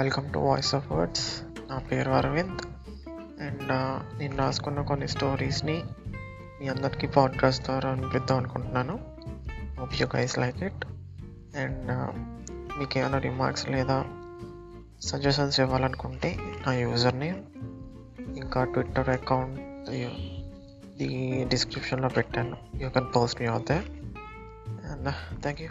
Welcome to voice of words నా పేరు Arvind. And నేను రాసుకున్న కొన్ని స్టోరీస్ని మీ అందరికీ పాడ్కాస్ట్ ద్వారా వినిపిద్దాం అనుకుంటున్నాను. Hope you guys like it and మీకు ఏమైనా రిమార్క్స్ లేదా సజెషన్స్ ఇవ్వాలనుకుంటే నా యూజర్ నేమ్ ఇంకా ట్విట్టర్ అకౌంట్ ది డిస్క్రిప్షన్లో పెట్టాను. యూ కెన్ పోస్ట్ మీ అవుతే అండ్ థ్యాంక్ యూ